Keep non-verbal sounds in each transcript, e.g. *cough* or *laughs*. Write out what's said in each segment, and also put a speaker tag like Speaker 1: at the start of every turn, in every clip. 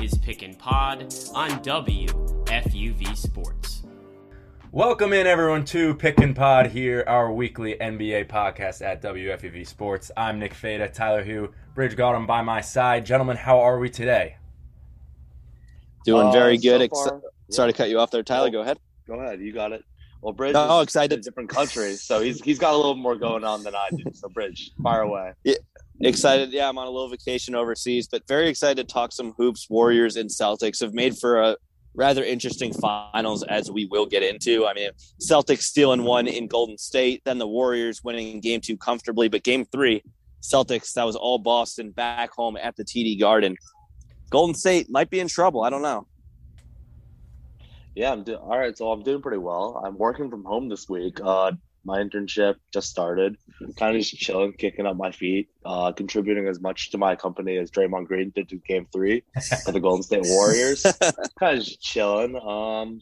Speaker 1: is Pick and Pod on WFUV Sports.
Speaker 2: Welcome in, everyone, to Pick and Pod here, our weekly NBA podcast at WFUV Sports. I'm Nick Fata, Tyler Hu, Brij Gautam by my side. Gentlemen, how are we today?
Speaker 3: Doing
Speaker 4: Uh,
Speaker 3: very good.
Speaker 4: so
Speaker 3: Ex-
Speaker 4: far-
Speaker 3: Sorry to cut you off there, Tyler.
Speaker 4: Go-
Speaker 3: Go ahead.
Speaker 4: Go ahead, you got it. Well, Brij
Speaker 3: No,
Speaker 4: is
Speaker 3: excited.
Speaker 4: in a different country, so he's he's got a little more going on than I do. So, Brij, fire away.
Speaker 3: Excited. Yeah, I'm on a little vacation overseas, but very excited to talk some hoops. Warriors and Celtics have made for a rather interesting finals, as we will get into. I mean, Celtics stealing one in Golden State, then the Warriors winning game two comfortably, but game three, Celtics, that was all Boston back home at the TD Garden. Golden State might be in trouble. I don't know.
Speaker 4: Yeah, I'm doing all right. So I'm doing pretty well. I'm working from home this week. Uh, my internship just started. Kind of just chilling, kicking up my feet, uh, contributing as much to my company as Draymond Green did to Game Three *laughs* for the Golden State Warriors. *laughs* kind of just chilling. Um,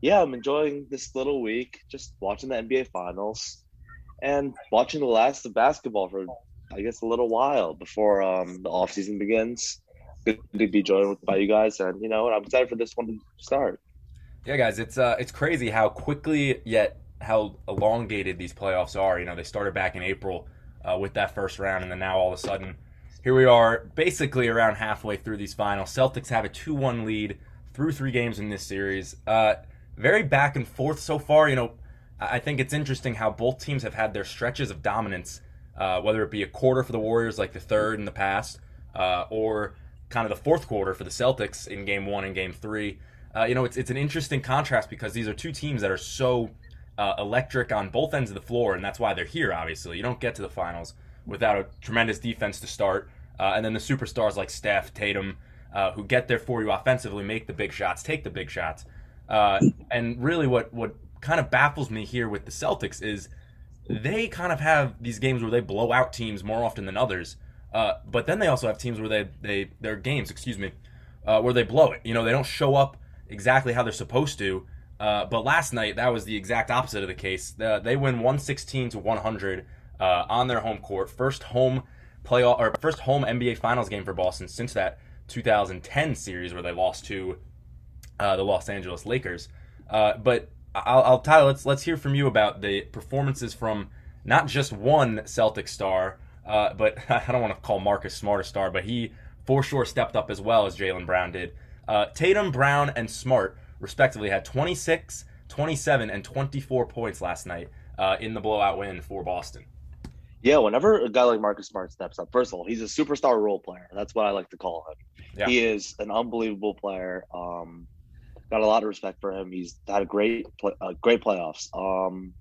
Speaker 4: yeah, I'm enjoying this little week, just watching the NBA Finals and watching the last of basketball for, I guess, a little while before um, the off season begins. Good to be joined with by you guys, and you know? I'm excited for this one to start.
Speaker 2: Yeah, guys, it's uh, it's crazy how quickly yet how elongated these playoffs are. You know, they started back in April uh, with that first round, and then now all of a sudden, here we are, basically around halfway through these finals. Celtics have a two-one lead through three games in this series. Uh, very back and forth so far. You know, I think it's interesting how both teams have had their stretches of dominance, uh, whether it be a quarter for the Warriors, like the third in the past, uh, or kind of the fourth quarter for the Celtics in Game One and Game Three. Uh, you know, it's it's an interesting contrast because these are two teams that are so uh, electric on both ends of the floor, and that's why they're here. Obviously, you don't get to the finals without a tremendous defense to start, uh, and then the superstars like Steph, Tatum, uh, who get there for you offensively, make the big shots, take the big shots. Uh, and really, what what kind of baffles me here with the Celtics is they kind of have these games where they blow out teams more often than others. Uh, but then they also have teams where they they their games, excuse me, uh, where they blow it. You know, they don't show up exactly how they're supposed to. Uh, but last night that was the exact opposite of the case. Uh, they win 116 to 100 uh, on their home court. First home playoff or first home NBA Finals game for Boston since that 2010 series where they lost to uh, the Los Angeles Lakers. Uh, but I'll, I'll Tyler, let's let's hear from you about the performances from not just one Celtic star, uh, but *laughs* I don't want to call Marcus Smart a star, but he for sure stepped up as well as Jaylen Brown did. Tatum, Brown, and Smart respectively had 26, 27, and 24 points last night uh, in the blowout win for Boston.
Speaker 4: Yeah, whenever a guy like Marcus Smart steps up, first of all, he's a superstar role player. That's what I like to call him.
Speaker 2: Yeah.
Speaker 4: He is an unbelievable player. Um, got a lot of respect for him. He's had a great, play, uh, great playoffs. Um,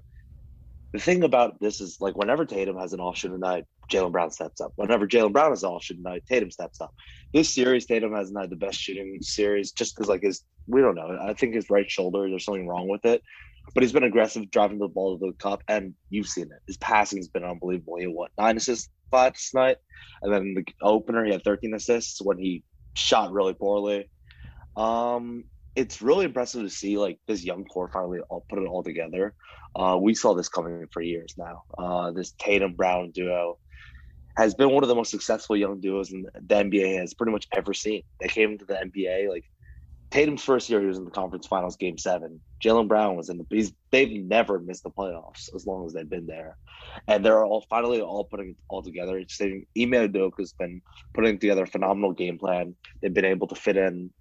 Speaker 4: the thing about this is like whenever Tatum has an off shooting night, Jaylen Brown steps up. Whenever Jaylen Brown is off shooting night, Tatum steps up. This series, Tatum hasn't had the best shooting series just because like his we don't know. I think his right shoulder, there's something wrong with it. But he's been aggressive driving the ball to the cup, and you've seen it. His passing has been unbelievable. He had what nine assists last night, and then the opener he had 13 assists when he shot really poorly. Um, it's really impressive to see like this young core finally all put it all together. Uh, we saw this coming for years now. Uh, this Tatum Brown duo has been one of the most successful young duos in the NBA has pretty much ever seen. They came into the NBA like Tatum's first year, he was in the conference finals, game seven. Jaylen Brown was in the. He's, they've never missed the playoffs as long as they've been there, and they're all finally all putting it all together. It's saying Ime Udoka has been putting together a phenomenal game plan. They've been able to fit in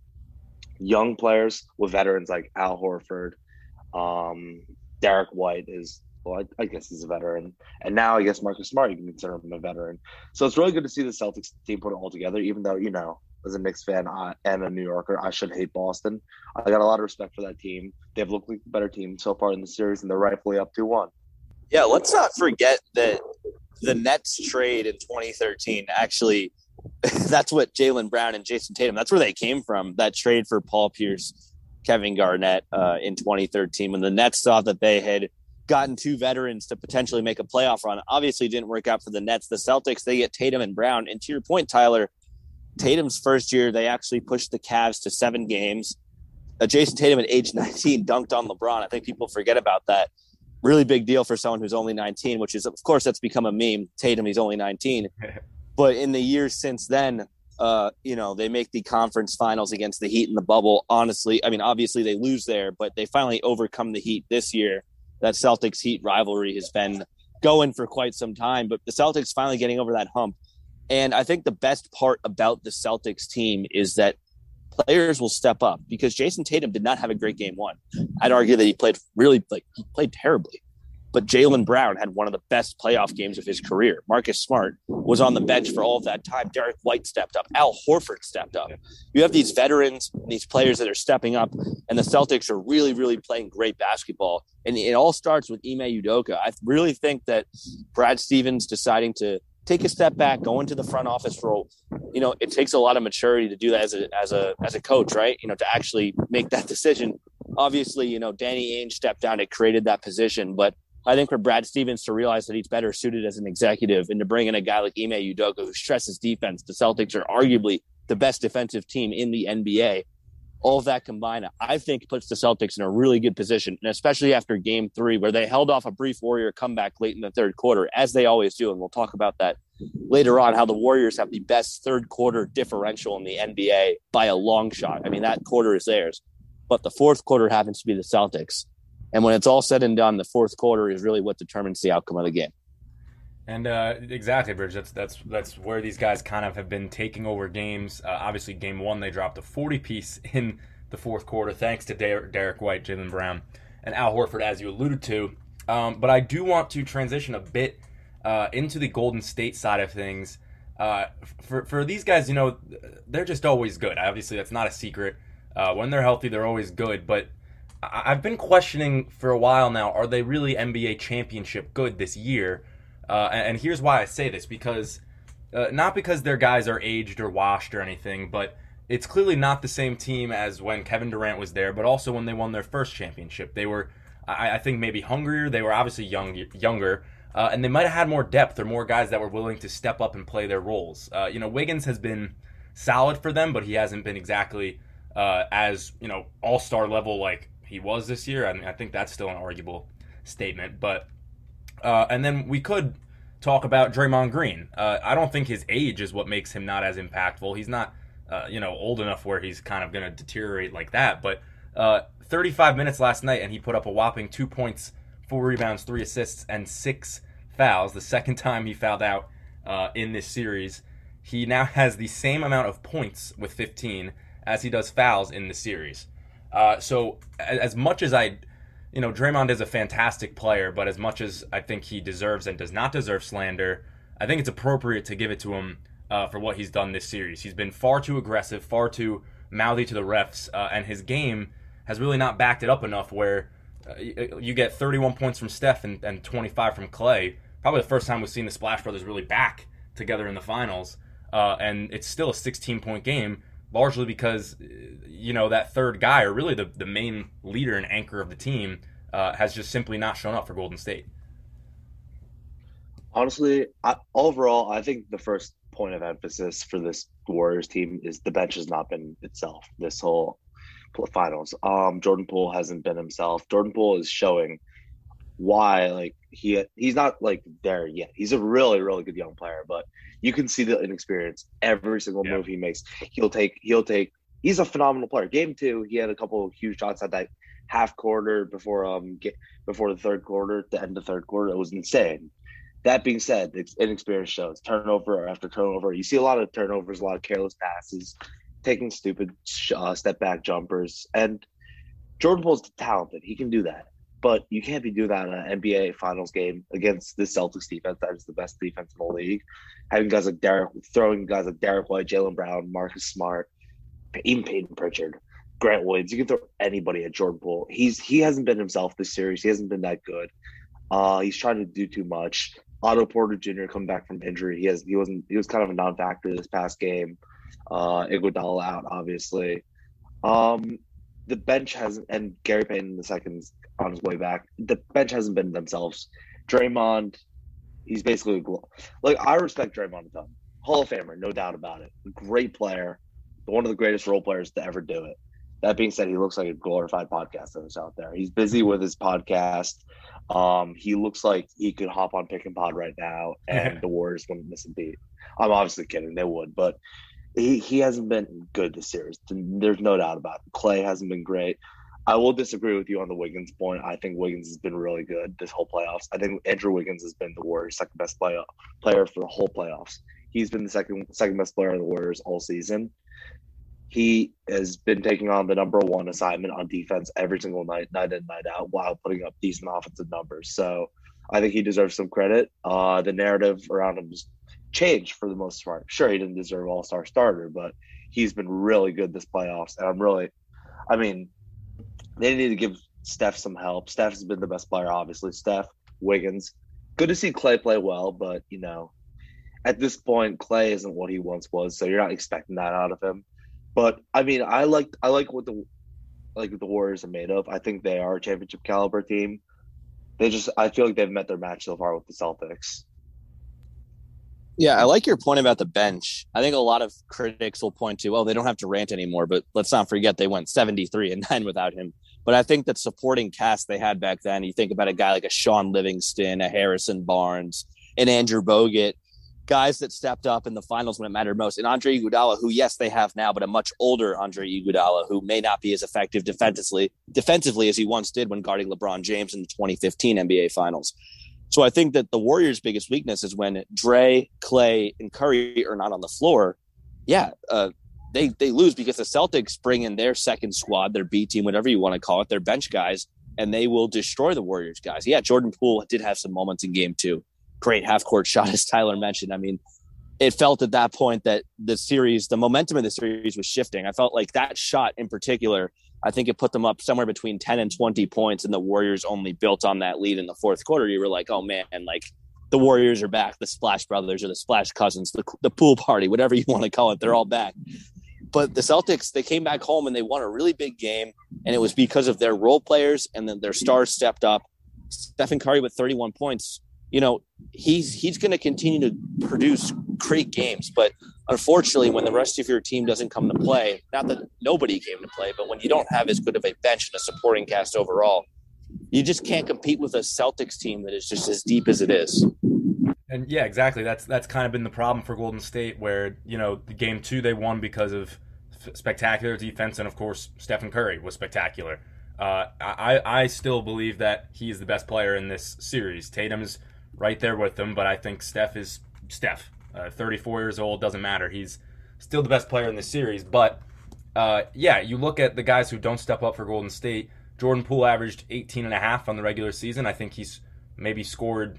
Speaker 4: young players with veterans like Al Horford. Um, Derrick White is well, I, I guess he's a veteran, and now I guess Marcus Smart you can consider him a veteran. So it's really good to see the Celtics team put it all together. Even though you know, as a Knicks fan I, and a New Yorker, I should hate Boston. I got a lot of respect for that team. They've looked like the better team so far in the series, and they're rightfully up two one.
Speaker 3: Yeah, let's not forget that the Nets trade in 2013 actually *laughs* that's what Jaylen Brown and Jayson Tatum. That's where they came from. That trade for Paul Pierce, Kevin Garnett uh, in 2013, when the Nets thought that they had gotten two veterans to potentially make a playoff run. Obviously, didn't work out for the Nets. The Celtics they get Tatum and Brown. And to your point, Tyler, Tatum's first year they actually pushed the Cavs to seven games. Uh, Jayson Tatum at age *laughs* 19 dunked on LeBron. I think people forget about that. Really big deal for someone who's only 19, which is of course that's become a meme. Tatum, he's only 19. *laughs* but in the years since then, uh, you know, they make the conference finals against the Heat in the bubble. Honestly, I mean, obviously they lose there, but they finally overcome the Heat this year. That Celtics Heat rivalry has been going for quite some time, but the Celtics finally getting over that hump. And I think the best part about the Celtics team is that players will step up because Jayson Tatum did not have a great game one. I'd argue that he played really like he played terribly. But Jaylen Brown had one of the best playoff games of his career. Marcus Smart was on the bench for all of that time. Derrick White stepped up. Al Horford stepped up. You have these veterans, and these players that are stepping up, and the Celtics are really, really playing great basketball. And it all starts with Ime Udoka. I really think that Brad Stevens deciding to take a step back, go into the front office role. You know, it takes a lot of maturity to do that as a as a as a coach, right? You know, to actually make that *laughs* decision. Obviously, you know, Danny Ainge stepped down. It created that position, but I think for Brad Stevens to realize that he's better suited as an executive and to bring in a guy like Ime Udoka who stresses defense, the Celtics are arguably the best defensive team in the NBA. All of that combined, I think puts the Celtics in a really good position, and especially after game three, where they held off a brief Warrior comeback late in the third quarter, as they always do. And we'll talk about that later on, how the Warriors have the best third quarter differential in the NBA by a long shot. I mean, that quarter is theirs, but the fourth quarter happens to be the Celtics. And when it's all said and done, the fourth quarter is really what determines the outcome of the game.
Speaker 2: And uh, exactly, Brij. That's that's that's where these guys kind of have been taking over games. Uh, obviously, game one they dropped a 40 piece in the fourth quarter, thanks to Der- Derrick White, Jaylen Brown, and Al Horford, as you alluded to. Um, but I do want to transition a bit uh, into the Golden State side of things. Uh, for for these guys, you know, they're just always good. Obviously, that's not a secret. Uh, when they're healthy, they're always good. But I've been questioning for a while now: Are they really NBA championship good this year? Uh, and here's why I say this: because uh, not because their guys are aged or washed or anything, but it's clearly not the same team as when Kevin Durant was there, but also when they won their first championship. They were, I, I think, maybe hungrier. They were obviously young, younger, uh, and they might have had more depth or more guys that were willing to step up and play their roles. Uh, you know, Wiggins has been solid for them, but he hasn't been exactly uh, as you know all star level like he was this year. I mean, I think that's still an arguable statement. But uh, and then we could talk about Draymond Green. Uh, I don't think his age is what makes him not as impactful. He's not uh, you know old enough where he's kind of going to deteriorate like that. But uh, 35 minutes last night, and he put up a whopping two points, four rebounds, three assists, and six fouls. The second *laughs* time he fouled out uh, in this series. He now has the same amount of points with 15 as he does fouls in the series. Uh, so as much as I, you know, Draymond is a fantastic player, but as much as I think he deserves and does not deserve slander, I think it's appropriate to give it to him uh, for what he's done this series. He's been far too aggressive, far too mouthy to the refs, uh, and his game has really not backed it up enough. Where uh, you get 31 points from Steph and, and 25 from Klay. Probably the first time we've seen the Splash Brothers really back together in the finals, uh, and it's still a 16 point game largely because you know that third guy, or really the the main leader and anchor of the team, uh, has just simply not shown up for Golden State.
Speaker 4: Honestly, I, overall, I think the first point of emphasis for this Warriors team is the bench has not been itself this whole finals. Um, Jordan Poole hasn't been himself. Jordan Poole is showing why like he he's not like there yet. He's a really really good young player, but you can see the inexperience every single yeah. move he makes. He'll take he'll take. He's a phenomenal player. Game two, he had a couple huge shots at that half quarter before um get, before the third quarter, the end of the third quarter. It was insane. That being said, it's inexperience shows turnover after turnover. You see a lot of turnovers, a lot of careless passes, taking stupid uh, step back jumpers, and Jordan Poole's talented. He can do that but you can't be doing that in an NBA Finals game against the Celtics defense. That is the best defense in the league. Having guys like Derrick, throwing guys like Derrick White, Jaylen Brown, Marcus Smart, even Payton Pritchard, Grant Williams. You can throw anybody at Jordan Poole. He's he hasn't been himself this series. He hasn't been that good. Uh, he's trying to do too much. Otto Porter Jr. come back from injury. He has he wasn't he was kind of a non-factor this past game. Uh, Iguodala out, obviously. Um, the bench has and Gary Payton in the second's on his way back. The bench hasn't been themselves. Draymond, he's basically like I respect Draymond a ton. Hall of Famer, no doubt about it. Great player, one of the greatest role players to ever do it. That being said, he looks like a glorified podcast host out there. He's busy with his podcast. Um, he looks like he could hop on Pick and Pod right now, and *laughs* the Warriors wouldn't miss a beat. I'm obviously kidding; they would, but he, he hasn't been good this series. There's no doubt about it. Klay hasn't been great. I will disagree with you on the Wiggins point. I think Wiggins has been really good this whole playoffs. I think Andrew Wiggins has been the Warriors' second best play- player for the whole playoffs. He's been the second second best player of the Warriors all season he has been taking on the number one assignment on defense every single night, night in, night out, while putting up decent offensive numbers. So I think he deserves some credit. Uh, the narrative around him has changed for the most part. Sure, he didn't deserve all star starter, but he's been really good this playoffs. And I'm really, I mean, they need to give Steph some help. Steph has been the best player, obviously. Steph, Wiggins. Good to see Klay play well, but, you know, at this point, Klay isn't what he once was. So you're not expecting that out of him. But I mean, I like I like what the like the Warriors are made of. I think they are a championship caliber team. They just I feel like they've met their match so far with the Celtics.
Speaker 3: Yeah, I like your point about the bench. I think a lot of critics will point to, oh, they don't have Durant anymore, but let's not forget they went 73 and *laughs* 9 without him. But I think that supporting cast they had back then, you think about a guy like a Shaun Livingston, a Harrison Barnes, an Andrew Bogut, guys that stepped up in the finals when it mattered most. And Andre Iguodala, who yes they have now, but a much older Andre Iguodala who may not be as effective defensively defensively as he once did when guarding LeBron James in the 2015 NBA Finals. So I think that the Warriors' biggest weakness is when Dre, Klay, and Curry are not on the floor. Yeah, uh, they they lose because the Celtics bring in their second squad, their B team, whatever you want to call it, their bench guys, and they will destroy the Warriors guys. Yeah, Jordan Poole did have some moments in game two great half court *laughs* shot, as Tyler mentioned. I mean, it felt at that point that the series, the momentum of the series was shifting. I felt like that shot in particular, I think it put them up somewhere between 10 and 20 points, and the Warriors only built on that lead in the fourth quarter. You were like, oh man, like the Warriors are back, the Splash Brothers or the Splash Cousins, the, the pool party, whatever you want to call it, they're all back. But the Celtics, they came back home and they won a really big game, and it was because of their role players and then their stars stepped up. Stephen Curry with 31 points you know, he's he's going to continue to produce great games. But unfortunately, when the rest of your team doesn't come to play, not that nobody came to play, but when you don't have as good of a bench and a supporting cast overall, you just can't compete with a Celtics team that is just as deep as it is.
Speaker 2: And yeah, exactly. That's that's kind of been the problem for Golden State, where you know the game two they won because of spectacular defense, and of course Stephen Curry was spectacular. Uh, I I still believe that he is the best player in this series. Tatum's right there with them. But I think Steph is Steph. Uh, 34 years old, doesn't matter. He's still the best player in this series. But uh, yeah, you look at the guys who don't step up for Golden State. Jordan Poole averaged 18 and a half on the regular season. I think he's maybe scored.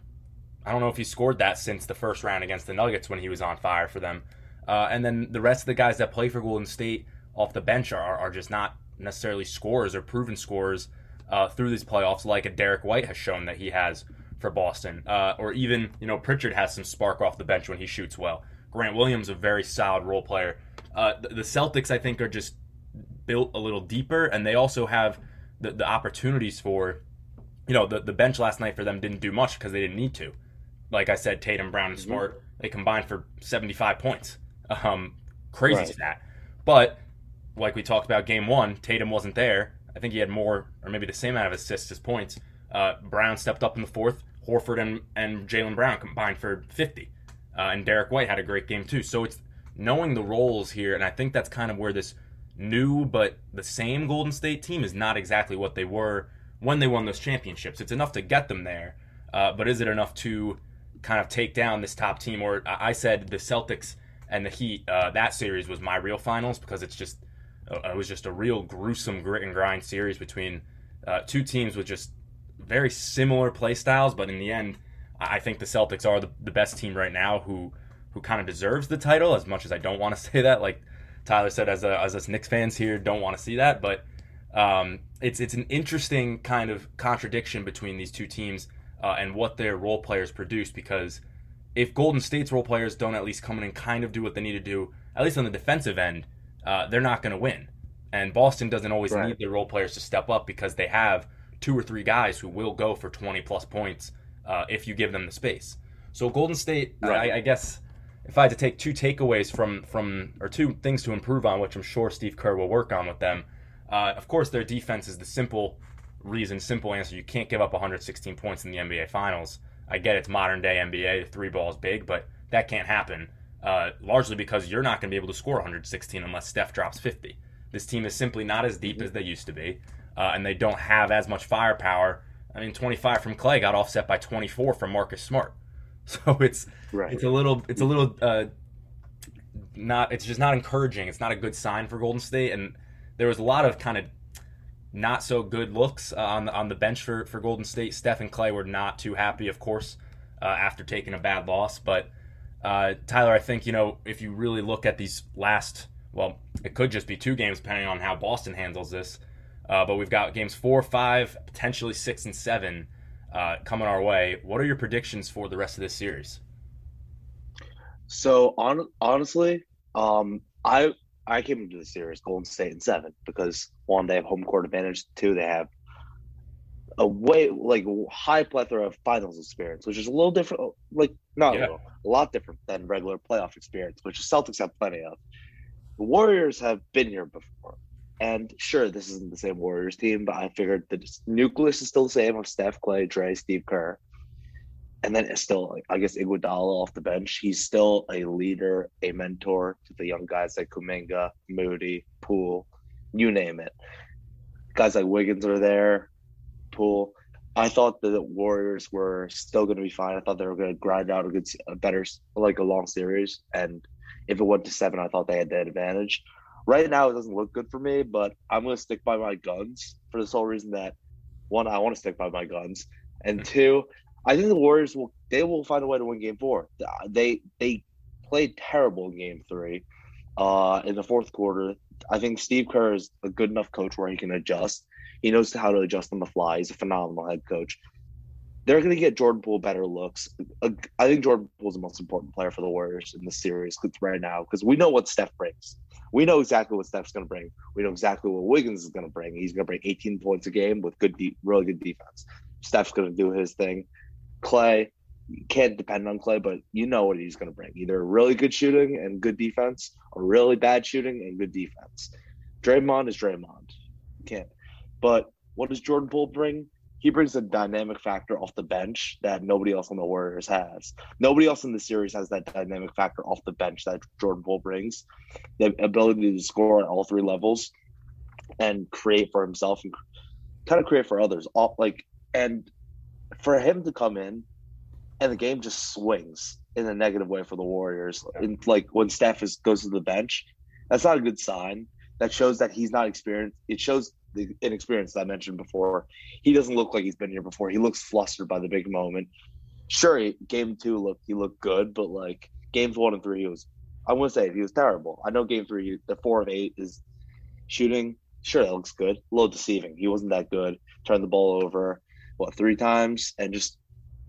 Speaker 2: I don't know if he scored that since the first round against the Nuggets when he was on fire for them. Uh, and then the rest of the guys that play for Golden State off the bench are, are just not necessarily scorers or proven scorers uh, through these playoffs, like a Derrick White has shown that he has for Boston. Uh, or even, you know, Pritchard has some spark off the bench when he shoots well. Grant Williams, a very solid role player. Uh, the, Celtics, I think, are just built a little deeper, and they also have the, the opportunities for, you know, the, the bench last night for them didn't do much because they didn't need to. Like I said, Tatum, Brown, and mm-hmm. Smart, they combined for 75 points. Um, crazy right. stat. But, like we talked about game one, Tatum wasn't there. I think he had more, or maybe the same amount of assists as points. Uh, Brown stepped up in the fourth. Horford and, and Jaylen Brown combined for 50. Uh, and Derrick White had a great game too. So it's knowing the roles here, and I think that's kind of where this new but the same Golden State team is not exactly what they were when they won those championships. It's enough to get them there, uh, but is it enough to kind of take down this top team? Or I said the Celtics and the Heat. Uh, that series was my real finals because it's just uh, it was just a real gruesome grit and grind series between uh, two teams with just very similar play styles, but in the end, I think the Celtics are the, the best team right now who who kind of deserves the title. As much as I don't want to *laughs* say that, like Tyler said, as a, as us Knicks fans here, don't want to see that, but um, it's it's an interesting kind of contradiction between these two teams. uh, and what their role players produce. Because if Golden State's role players don't at least come in and kind of do what they need to do, at least on the defensive end, uh, they're not going to win. And Boston doesn't always
Speaker 4: Right.
Speaker 2: need their role players to step up because they have two or three guys who will go for 20 plus points uh, if you give them the space. So Golden State,
Speaker 4: Right.
Speaker 2: I, I guess, if I had to take two takeaways from from or two things to improve on, which I'm sure Steve Kerr will work on with them. Uh, of course, their defense is the simple reason, simple answer. You can't give up 116 points in the NBA Finals. I get it's modern day NBA, the three balls big, but that can't happen. Uh, largely because you're not going to be able to score 116 unless Steph drops 50. This team is simply not as deep as they used to be, uh, and they don't have as much firepower. I mean, 25 from Klay got offset by 24 from Marcus Smart. *laughs* So it's
Speaker 4: Right.
Speaker 2: it's a little it's a little uh, not it's just not encouraging. It's not a good sign for Golden State, and there was a lot of kind of not so good looks uh, on the on the bench for for Golden State. Steph and Klay were not too happy, of course, uh, after taking a bad loss. But uh, Tyler, I think you know if you really look at these last, well, it could just be two games depending on how Boston handles this. Uh, but we've got games four, five, potentially six and seven uh, coming our way. What are your predictions for the rest of this series?
Speaker 4: So on honestly, um, I I came into the series Golden State in seven because one they have home court advantage, two they have a way like high plethora of finals experience, which is a little different, like not a little, a lot different than regular playoff experience, which the Celtics have plenty of. The Warriors have been here before. And sure, this isn't the same Warriors team, but I figured the nucleus is still the same of Steph, Klay, Dre, Steve Kerr. And then it's still, I guess, Iguodala off the bench. He's still a leader, a mentor to the young guys like Kuminga, Moody, Poole, you name it. Guys like Wiggins are there, Poole. I thought the Warriors were still going to be fine. I thought they were going to grind out a good, a better, like a long series. And if it went to seven, I thought they had that advantage. Right now, it doesn't look good for me, but I'm going to stick by my guns for the sole reason that one, I want to stick by my guns, and two, I think the Warriors will they will find a way to win Game Four. They they played terrible in Game Three, uh, in the fourth quarter. I think Steve Kerr is a good enough coach where he can adjust. He knows how to adjust on the fly. He's a phenomenal head coach. They're going to get Jordan Poole better looks. I think Jordan Poole is the most important player for the Warriors in the series right now because we know what Steph brings. We know exactly what Steph's going to bring. We know exactly what Wiggins is going to bring. He's going to bring 18 points a game with good, really good defense. Steph's going to do his thing. Klay, can't depend on Klay, but you know what he's going to bring: either really good shooting and good defense, or really bad shooting and good defense. Draymond is Draymond. Can't. But what does Jordan Poole bring? He brings a dynamic factor off the bench that nobody else on the Warriors has. Nobody else in the series has that dynamic factor off the bench that Jordan Poole brings. The ability to score on all three levels and create for himself and kind of create for others. All like and for him to come in and the game just swings in a negative way for the Warriors. And like when Steph is, goes to the bench, that's not a good sign. That shows that he's not experienced. It shows the inexperience that I mentioned before. He doesn't look like he's been here before. He looks flustered by the big moment. Sure, he- game two look he looked good, but like games one and three, he was. I wouldn't say he was terrible. I know game three, the four of eight is shooting. Sure, that looks good. A little deceiving. He wasn't that good. Turned the ball over, what three times, and just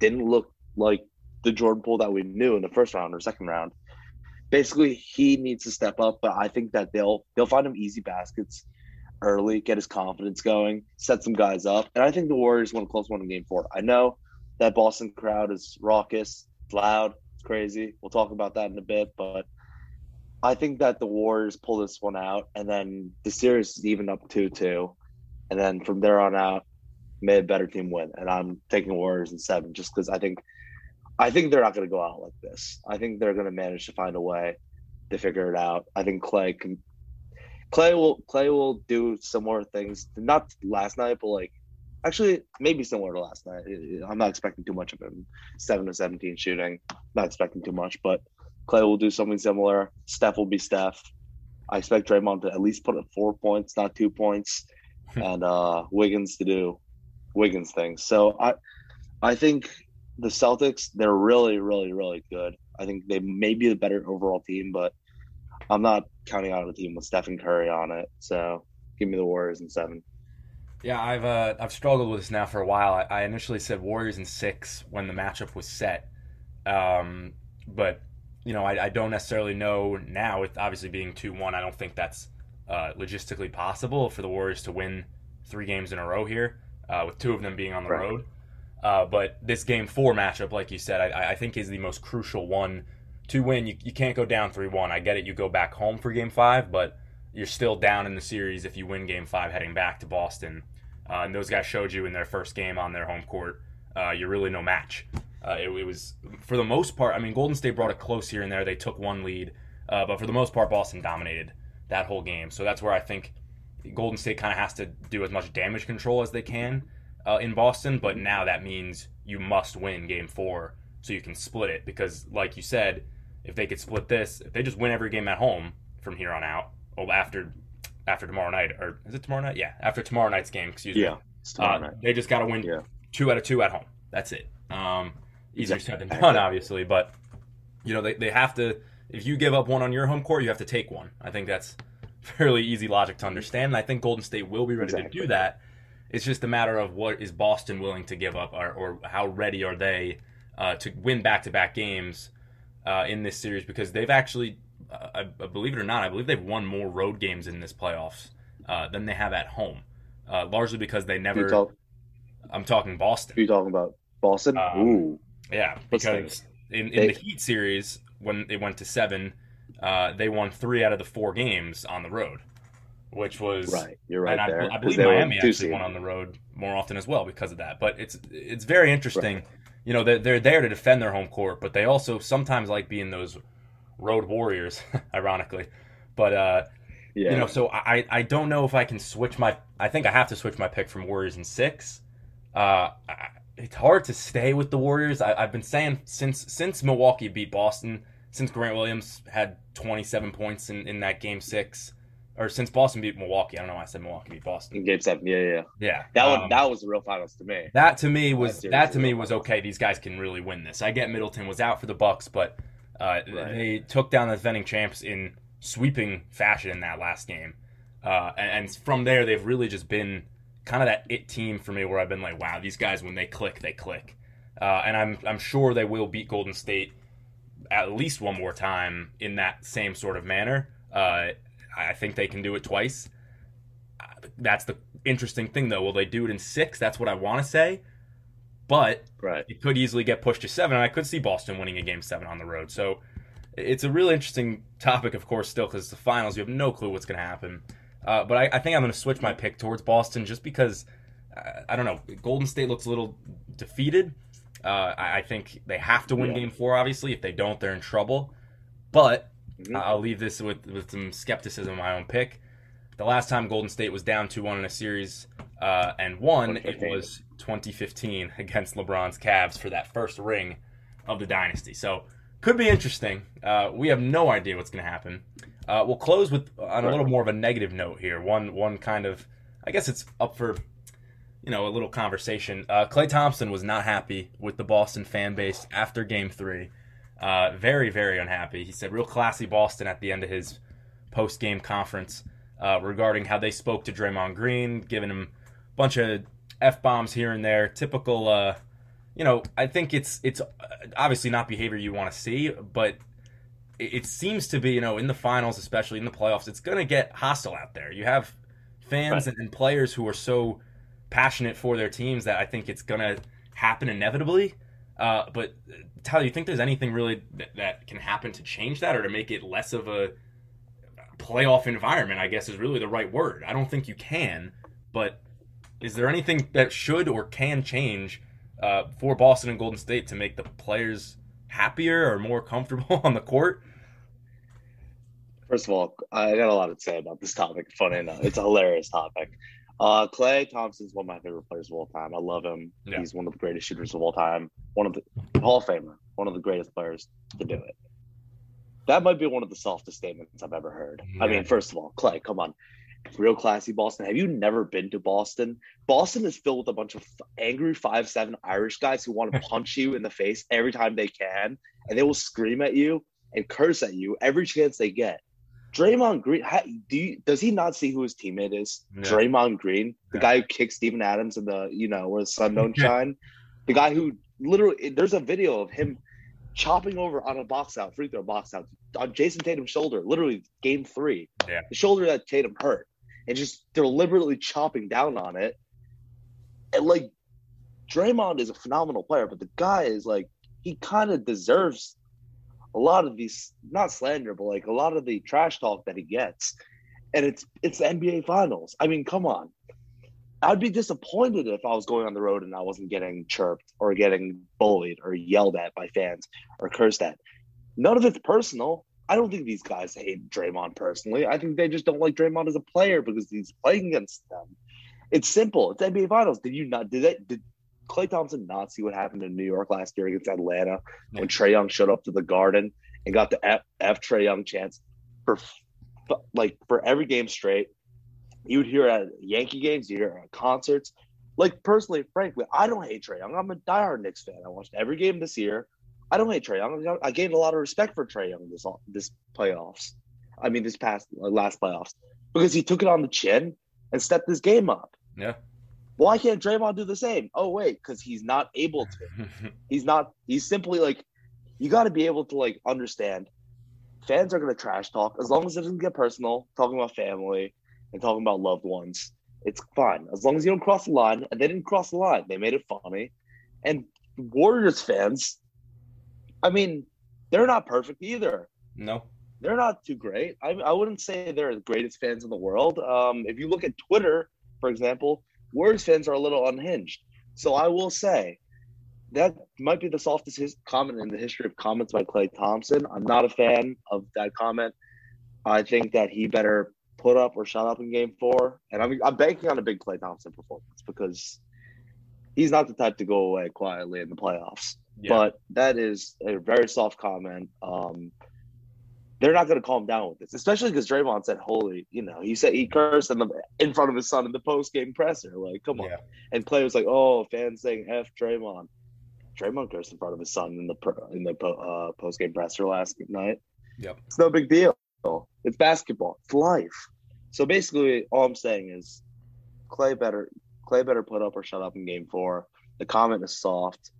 Speaker 4: didn't look like the Jordan Poole that we knew in the first round or second round. Basically, he needs to step up, but I think that they'll they'll find him easy baskets early, get his confidence going, set some guys up, and I think the Warriors win a close one in Game Four. I know that Boston crowd is raucous, loud, crazy. We'll talk about that in a bit, but I think that the Warriors pull this one out, and then the series is even up two two, and then from there on out, may a better team win. And I'm taking Warriors in seven just because I think I think they're not going to go out like this. I think they're going to manage to find a way to figure it out. I think Klay can. Klay will Klay will do similar things. Not last night, but like actually maybe similar to last night. I'm not expecting too much of him. Seven to seventeen shooting. Not expecting too much, but Klay will do something similar. Steph will be Steph. I expect Draymond to at least put up four points, not two points, and uh, Wiggins to do Wiggins things. So I I think the Celtics they're really really really good. I think they may be the better overall team, but I'm not counting on a team with Stephen Curry on it. So give me the Warriors in seven.
Speaker 2: Yeah, I've uh, I've struggled with this now for a while. I, I initially said Warriors in six when the matchup was set, um, but you know I, I, don't necessarily know now. With obviously being two one, I don't think that's uh, logistically possible for the Warriors to win three games in a row here, uh, with two of them being on the right. road. Uh, but this game four matchup, like you said, I, I, think is the most crucial one to win. You, you can't go down three one. I get it. You go back home for game five, but you're still down in the series if you win game five heading back to Boston. Uh, and those guys showed you in their first game on their home court, uh, you're really no match. Uh, it, it, was, for the most part, I mean, Golden State brought it close here and there. They took one lead, uh, but for the most part, Boston dominated that whole game. So that's where I think Golden State kind of has to do as much damage control as they can uh, in Boston. But now that means you must win game four so you can split it. Because, like you said, if they could split this, if they just win every game at home from here on out, well, after after tomorrow night, or is it tomorrow night? Yeah, after tomorrow night's game. Excuse
Speaker 4: yeah,
Speaker 2: me. Uh, they just got to win yeah. two out of two at home. That's it. Um, easier said than done, obviously, but you know they, they have to. If you give up one on your home court, you have to take one. I think that's *laughs* fairly easy logic to understand, and I think Golden State will be ready exactly. to do that. It's just a matter of what is Boston willing to give up, or, or how ready are they uh, to win back-to-back games uh, in this series because they've actually I, believe it or not, I believe they've won more road games in this playoffs uh, than they have at home, uh, largely because they never. Talk, I'm talking Boston.
Speaker 4: Who you talking about? Boston. Um, Ooh.
Speaker 2: Yeah, because in, in they, the Heat series when it went to seven, uh, they won three out of the four games on the road, which was
Speaker 4: right. You're right
Speaker 2: and
Speaker 4: there.
Speaker 2: I, I believe Miami actually won on the road more often as well because of that. But it's it's very interesting. Right. You know, they're, they're there to defend their home court, but they also sometimes like being those Road Warriors, *laughs* ironically. But uh, yeah. you know, so I I don't know if I can switch my. I think I have to switch my pick from Warriors in six. Uh, it's hard to stay with the Warriors. I, have been saying since since Milwaukee beat Boston, since Grant Williams had 27 points in, in that game six, or since Boston beat Milwaukee. I don't know why I said Milwaukee beat Boston.
Speaker 4: Game seven, yeah, yeah,
Speaker 2: yeah.
Speaker 4: That um, one, that was the real finals to me.
Speaker 2: That to me was that, that to me was okay. These guys can really win this. I get Middleton was out for the Bucks, but uh, right. They took down the defending champs in sweeping fashion in that last game, uh, and, and, from there they've really just been kind of that it team for me, where I've been like, wow, these guys when they click, they click, uh, and I'm I'm sure they will beat Golden State at least one more time in that same sort of manner. Uh, I think they can do it twice. That's the interesting thing, though. Will they do it in six? That's what I want to say but
Speaker 4: right.
Speaker 2: it could easily get pushed to seven. And I could see Boston winning a game seven on the road. So it's a really interesting topic, of course, still because it's the finals. You have no clue what's going to happen. Uh, but I, I, think I'm going to switch my pick towards Boston just because uh, I don't know. Golden State looks a little defeated. Uh, I, I, think they have to win yeah. Game Four. Obviously, if they don't, they're in trouble. But mm-hmm. I'll leave this with with some skepticism of my own pick. The last time Golden State was down 2 1 in a series uh, and won, it was 2015 *laughs* against LeBron's Cavs for that first ring of the dynasty. So, could be interesting. Uh, we have no idea what's going to happen. Uh, we'll close with on a little more of a negative note here. One, one kind of, I guess it's up for, you know, a little conversation. Klay uh, Thompson was not happy with the Boston fan base after Game Three. Uh, very, very unhappy. He said, "Real classy Boston" at the end of his post game conference uh, regarding how they spoke to Draymond Green, giving him a bunch of f bombs here and there. Typical, uh, you know. I think it's it's uh, obviously not behavior you want to see, but it, it, seems to be, you know, in the finals, especially in the playoffs, it's going to get hostile out there. You have fans right. and, and players who are so passionate for their teams that I think it's going to happen inevitably. Uh, but Tyler, you think there's anything really that, that, can happen to change that or to make it less of a playoff environment, I guess is really the right word. I don't think you can, but is there anything that should or can change uh, for Boston and Golden State to make the players happier or more comfortable *laughs* on the court?
Speaker 4: First of all, I got a lot to say about this topic. Funny enough, it's a hilarious topic. Uh, Klay Thompson's one of my favorite players of all time. I love him. Yeah. He's one of the greatest shooters of all time. One of the Hall of Famer. One of the greatest players to do it. That might be one of the softest statements I've ever heard. Yeah. I mean, first of all, Klay, come on. Real classy Boston. Have you never been to Boston? Boston is filled with a bunch of angry five seven Irish guys who want to *laughs* punch you in the face every time they can, and they will scream at you and curse at you every chance they get. Draymond Green, how, do you, does he not see who his teammate is?
Speaker 2: Yeah.
Speaker 4: Draymond Green, the
Speaker 2: Yeah.
Speaker 4: guy who kicked Steven Adams in the, you know, where the sun don't *laughs* shine. The guy who literally, there's a video of him chopping over on a box out, free throw box out, on Jayson Tatum's shoulder, literally game three.
Speaker 2: Yeah.
Speaker 4: The shoulder that Tatum hurt. And just deliberately chopping down on it. And like, Draymond is a phenomenal player, but the guy is like, he kind of deserves a lot of these not slander, but like a lot of the trash talk that he gets. And it's it's the NBA finals. I mean, come on. I'd be disappointed if I was going on the road and I wasn't getting chirped or getting bullied or yelled at by fans or cursed at. None of it's personal. I don't think these guys hate Draymond personally. I think they just don't like Draymond as a player because he's playing against them. It's simple. It's NBA Finals. Did you not? Did that? Did Klay Thompson not see what happened in New York last year against Atlanta when Trae Young showed up to the Garden and got the F, F Trae Young chance for like for every game straight? You would hear at Yankee games, you hear at concerts. Like personally, frankly, I don't hate Trae Young. I'm a diehard Knicks fan. I watched every game this year. I don't hate Trae Young. I gained a lot of respect for Trae Young this this playoffs. I mean, this past uh, last playoffs because he took it on the chin and stepped his game up.
Speaker 2: Yeah.
Speaker 4: Why can't Draymond do the same? Oh wait, because he's not able to. *laughs* He's not. He's simply like, you got to be able to like understand. Fans are gonna trash talk as long as it doesn't get personal. Talking about family and talking about loved ones, it's fine as long as you don't cross the line. And they didn't cross the line. They made it funny. And Warriors fans, I mean, they're not perfect either
Speaker 2: no.
Speaker 4: they're not too great. I, I wouldn't say they're the greatest fans in the world. Um, if you look at Twitter, for example, Warriors fans are a little unhinged. So I will say that might be the softest his- comment in the history of comments by Klay Thompson. I'm not a fan of that comment. I think that he better put up or shut up in Game Four, and I'm I'm banking on a big Klay Thompson performance because he's not the type to go away quietly in the playoffs.
Speaker 2: Yeah.
Speaker 4: But that is a very soft comment. Um, they're not going to calm down with this, especially because Draymond said, "Holy," you know, he said he cursed in the in front of his son in the post game presser. Like, come on.
Speaker 2: Yeah.
Speaker 4: And Klay was like, "Oh, fans saying f Draymond." Draymond cursed in front of his son in the in the uh, post game presser last night.
Speaker 2: Yep.
Speaker 4: It's no big deal. It's basketball. It's life. So basically, all I'm saying is, Klay better Klay better put up or shut up in Game Four. The comment is soft.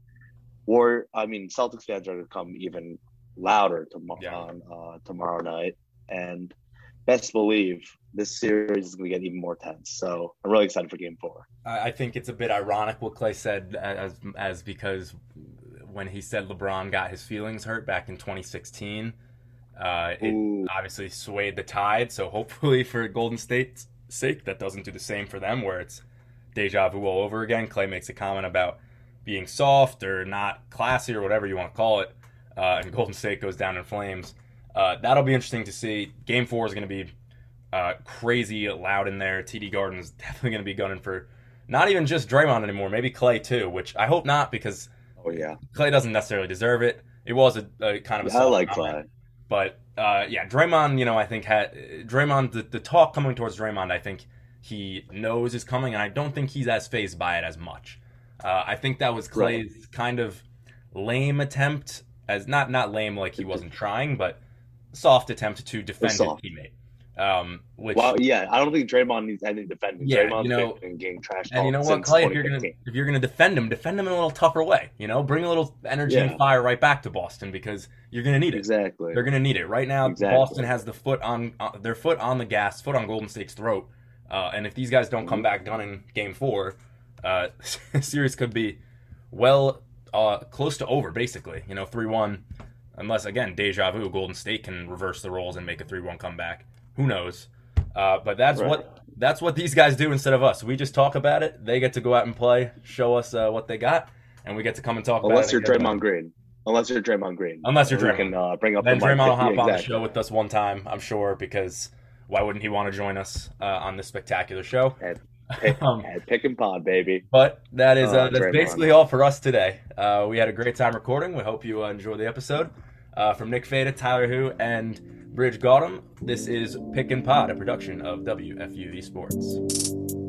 Speaker 4: War, I mean, Celtics fans are going to come even louder tomorrow
Speaker 2: Yeah.
Speaker 4: on uh, tomorrow night, and best believe this series is going to get even more tense. So I'm really excited for Game Four.
Speaker 2: I I think it's a bit ironic what Klay said, as as because when he said LeBron got his feelings hurt back in 2016, uh, it
Speaker 4: Ooh.
Speaker 2: obviously swayed the tide. So hopefully for Golden State's sake, that doesn't do the same for them, where it's deja vu all over again. Klay makes a comment about being soft or not classy or whatever you want to call it, uh, and Golden State goes down in flames. Uh, that'll be interesting to see. Game four is going to be uh, crazy loud in there. TD Garden is *laughs* definitely going to be gunning for not even just Draymond anymore, maybe Klay too, which I hope not because
Speaker 4: Oh yeah,
Speaker 2: Klay doesn't necessarily deserve it. It was a, a kind of a
Speaker 4: I like
Speaker 2: comment.
Speaker 4: Klay.
Speaker 2: But uh, yeah, Draymond, you know, I think had Draymond the, the talk coming towards Draymond, I think he knows is coming, and I don't think he's as fazed by it as much. Uh, I think that was Klay's kind of lame attempt, as not not lame like he wasn't trying, but soft attempt to defend his teammate. Um, which
Speaker 4: Well, yeah, I don't think Draymond needs any defending.
Speaker 2: Yeah,
Speaker 4: Draymond's
Speaker 2: you know-
Speaker 4: been getting trash
Speaker 2: and you know what, Klay, if you're gonna if you're gonna defend him, defend him in a little tougher way. You know, bring a little energy
Speaker 4: Yeah.
Speaker 2: and fire right back to Boston because you're gonna need it.
Speaker 4: Exactly.
Speaker 2: They're going to need it right now.
Speaker 4: Exactly.
Speaker 2: Boston has the foot on uh, their foot on the gas, foot on Golden State's throat. Uh, and if these guys don't
Speaker 4: Mm-hmm.
Speaker 2: come back gunning Game Four, uh, *laughs* series could be well uh, close to over. Basically, you know, three one, unless again deja vu, Golden State can reverse the roles and make a three one comeback. Who knows? Uh, but that's
Speaker 4: Right.
Speaker 2: what that's what these guys do instead of us. We just talk about it. They get to go out and play, show us uh, what they got, and we get to come and talk
Speaker 4: Unless
Speaker 2: about
Speaker 4: you're
Speaker 2: it. and get
Speaker 4: Draymond Green. Unless you're Draymond Green.
Speaker 2: Unless you're Draymond.
Speaker 4: can uh, bring up
Speaker 2: Then
Speaker 4: the.
Speaker 2: Draymond will hop
Speaker 4: Yeah,
Speaker 2: on the show with us one time, I'm sure, because why wouldn't he want to join us uh, on this spectacular show?
Speaker 4: And pick, *laughs*
Speaker 2: Um,
Speaker 4: and pick and pod, baby.
Speaker 2: But that is uh,
Speaker 4: Oh,
Speaker 2: that's
Speaker 4: Draymond.
Speaker 2: basically all for us today. Uh, we had a great time recording. We hope you uh, enjoyed the episode. Uh, from Nick Fata, Tyler Hu, and Brij Gautam, this is Pick and Pod, a production of WFUV Sports.